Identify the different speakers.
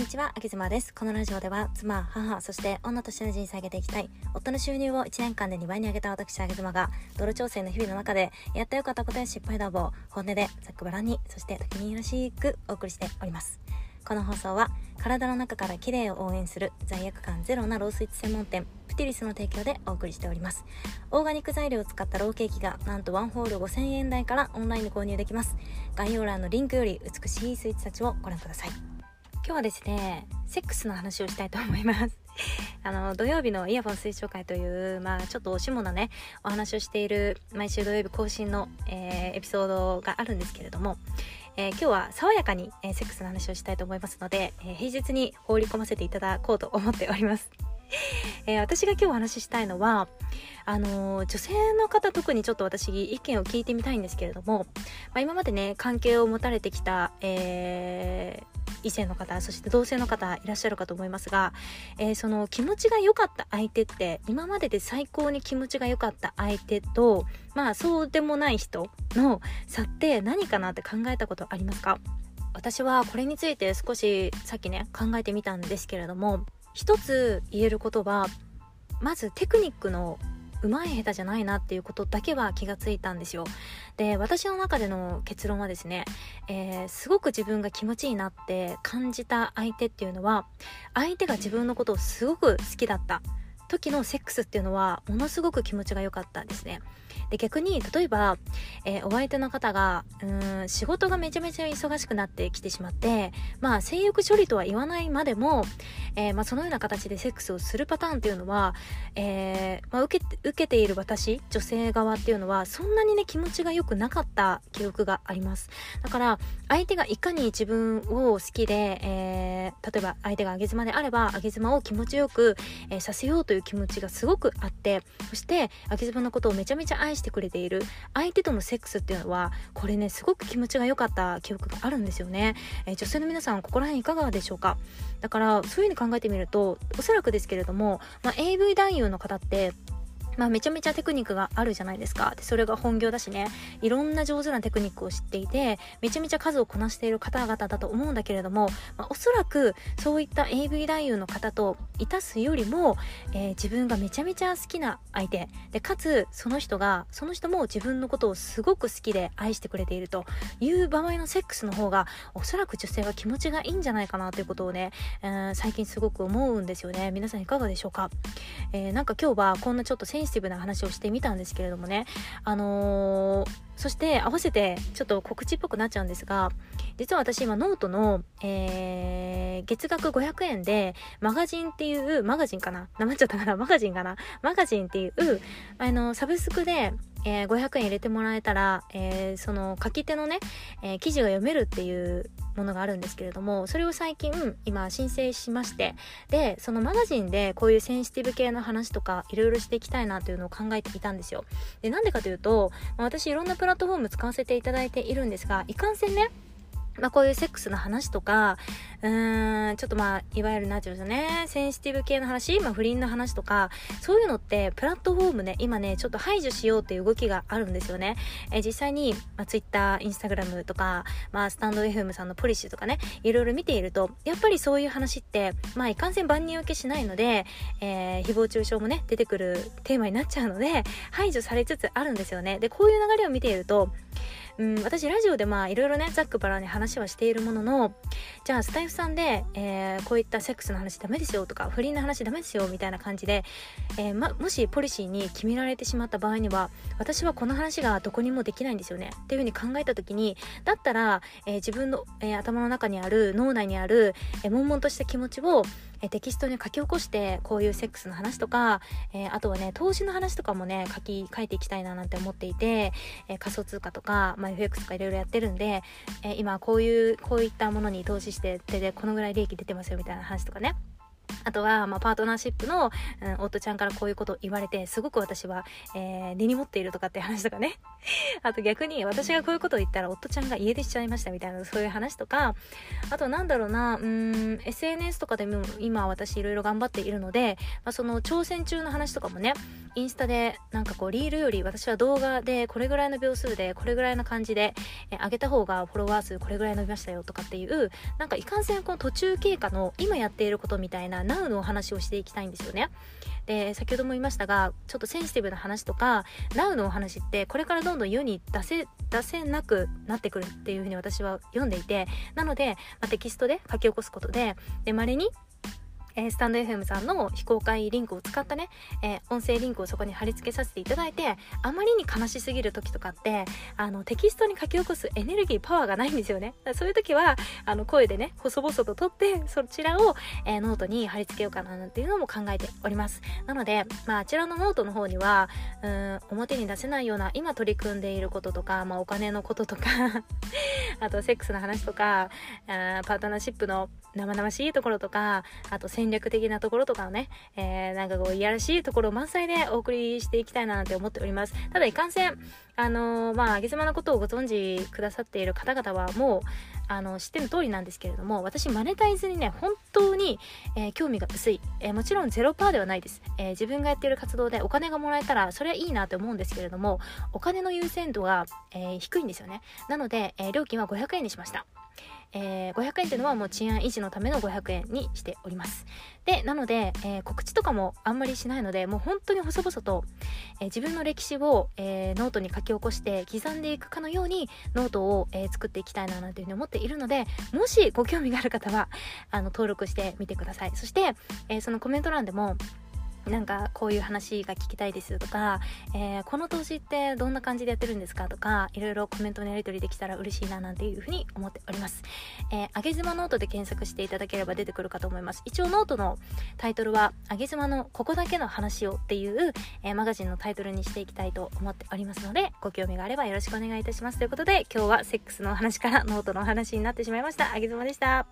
Speaker 1: にちは、あきずまです。このラジオでは、妻、母、そして女としての人生を上げていきたい、夫の収入を1年間で2倍に上げた私、あきずまが、泥調整の日々の中で、やってよかったことや失敗談を、本音で、ざっくばらんに、そして時によろしくお送りしております。この放送は、体の中から綺麗を応援する、罪悪感ゼロなロースイーツ専門店、プティリスの提供でお送りしております。オーガニック材料を使ったローケーキが、なんとワンホール5000円台からオンラインで購入できます。概要欄のリンクより美しいスイーツたちをご覧ください。今日はですねセックスの話をしたいと思います あの土曜日のイヤホン推奨会というまあちょっとおしもなねお話をしている毎週土曜日更新の、えー、エピソードがあるんですけれどもえー、今日は爽やかに、えー、セックスの話をしたいと思いますので、え、平日に放り込ませていただこうと思っております。え私が今日お話ししたいのはあの女性の方特にちょっと私意見を聞いてみたいんですけれども、まあ、今までね関係を持たれてきた、え異性の方そして同性の方いらっしゃるかと思いますが、えー、その気持ちが良かった相手って今までで最高に気持ちが良かった相手とまあそうでもない人の差って何かなって考えたことありますか？私はこれについて少しさっきね考えてみたんですけれども一つ言えることはまずテクニックのうまい下手じゃないなっていうことだけは気がついたんですよ。で、私の中での結論はですね、えー、すごく自分が気持ちいいなって感じた相手っていうのは、相手が自分のことをすごく好きだった。時のセックスっていうのはものすごく気持ちが良かったですね。で逆に例えば、えー、お相手の方がうん仕事がめちゃめちゃ忙しくなってきてしまってまあ性欲処理とは言わないまでも、えー、まあ、そのような形でセックスをするパターンっていうのは、えー、まあ、受け受けている私女性側っていうのはそんなにね気持ちが良くなかった記憶があります。だから相手がいかに自分を好きで、え例えば相手が上げ妻であれば上げ妻を気持ちよく、えさせようという気持ちがすごくあってそして秋妻のことをめちゃめちゃ愛してくれている。相手とのセックスっていうのはこれねすごく気持ちが良かった記憶があるんですよね、えー、女性の皆さんここら辺いかがでしょうか？だからそういうふうに考えてみるとおそらくですけれども、まあ、AV 男優の方ってまあ、めちゃめちゃテクニックがあるじゃないですか。でそれが本業だしね。いろんな上手なテクニックを知っていてめちゃめちゃ数をこなしている方々だと思うんだけれども、まあ、おそらくそういった AV 男優の方といたすよりも、えー、自分がめちゃめちゃ好きな相手。でかつその人がその人も自分のことをすごく好きで愛してくれているという場合のセックスの方がおそらく女性は気持ちがいいんじゃないかなということをね、えー、最近すごく思うんですよね。皆さんいかがでしょうか、えー、なんか今日はこんなちょっとティブな話をしてみたんですけれどもね。あのー、そして合わせてちょっと告知っぽくなっちゃうんですが実は私今ノートの、えー、月額500円でマガジンっていうマガジンかな？なっちゃったかなマガジンかな？マガジンっていうあのサブスクでえー、500円入れてもらえたら、えー、その書き手のね、えー、記事が読めるっていうものがあるんですけれどもそれを最近今申請しましてでそのマガジンでこういうセンシティブ系の話とかいろいろしていきたいなというのを考えていたんですよ。でなんでかというと、ま、私いろんなプラットフォーム使わせていただいているんですがいかんせんねまあ、こういうセックスの話とか、うーん、ちょっとまあ、いわゆるなんていうんですかね、センシティブ系の話、まあ、不倫の話とか、そういうのって、プラットフォームね、今ね、ちょっと排除しようっていう動きがあるんですよね。え実際に、まあ、Twitter、Instagram とか、まあ、スタンド FM さんのポリシーとかね、いろいろ見ていると、やっぱりそういう話って、まあ、いかんせん万人受けしないので、えー、誹謗中傷もね、出てくるテーマになっちゃうので、排除されつつあるんですよね。で、こういう流れを見ていると、うん、私ラジオでまあいろいろねざっくばらに話はしているもののじゃあスタイフさんで、えー、こういったセックスの話ダメですよとか不倫の話ダメですよみたいな感じで、えー、ま、もしポリシーに決められてしまった場合には私はこの話がどこにもできないんですよね。っていうふうに考えた時にだったら、えー、自分の、え頭の中にある脳内にある、え悶々とした気持ちをえテキストに書き起こしてこういうセックスの話とか、えー、あとはね投資の話とかもね書き書いていきたいななんて思っていて、えー、仮想通貨とか、まあ、FX とかいろいろやってるんで、えー、今こういうこういったものに投資してでこのぐらい利益出てますよみたいな話とかね。あとは、まあ、パートナーシップの、うん、夫ちゃんからこういうことを言われて、すごく私は、えー、根に持っているとかって話とかね。あと逆に、私がこういうことを言ったら、夫ちゃんが家出しちゃいましたみたいな、そういう話とか、あとなんだろうな、うん、SNS とかでも今私いろいろ頑張っているので、まあ、その挑戦中の話とかもね、インスタでなんかこうリールより私は動画でこれぐらいの秒数でこれぐらいの感じで、え上げた方がフォロワー数これぐらい伸びましたよとかっていうなんかいかんせんこの途中経過の今やっていることみたいなナウのお話をしていきたいんですよね。で先ほども言いましたがちょっとセンシティブな話とかラウのお話ってこれからどんどん世に出せ出せなくなってくるっていうふうに私は読んでいてなので、まあ、テキストで書き起こすことでで稀にえー、スタンド FM さんの非公開リンクを使ったね、えー、音声リンクをそこに貼り付けさせていただいてあまりに悲しすぎる時とかってあのテキストに書き起こすエネルギーパワーがないんですよね。そういう時はあの声でね細々と取ってそちらを、えー、ノートに貼り付けようかななんていうのも考えております。なので、まあ、あちらのノートの方にはうん表に出せないような今取り組んでいることとか、まあ、お金のこととか あとセックスの話とかあパートナーシップの生々しいところとかあと戦略的なところとかをね、えー、なんかこう、いやらしいところ満載でお送りしていきたいななんて思っております。ただ、いかんせん、あのー、まあ、あげ妻のことをご存知くださっている方々はもう、あの、知ってる通りなんですけれども、私、マネタイズにね、本当に、えー、興味が薄い。えー、もちろん0%ではないです。えー、自分がやってる活動でお金がもらえたら、それはいいなって思うんですけれども、お金の優先度が、え低いんですよね。なので、え料金は500円にしました。えー、500円っていうのはもう治安維持のための500円にしておりますでなので、えー、告知とかもあんまりしないのでもう本当に細々と、えー、自分の歴史を、えノートに書き起こして刻んでいくかのようにノートを、え作っていきたいななんていうふうに思っているのでもしご興味がある方はあの登録してみてください。そして、えそのコメント欄でもなんかこういう話が聞きたいですとか、えー、この投資ってどんな感じでやってるんですかとかいろいろコメントのやり取りできたら嬉しいななんていうふうに思っております、えー、あげ妻ノートで検索していただければ出てくるかと思います。一応ノートのタイトルはあげ妻のここだけの話をっていう、えー、マガジンのタイトルにしていきたいと思っておりますのでご興味があればよろしくお願いいたします。ということで今日はセックスの話からノートの話になってしまいました。あげ妻でした。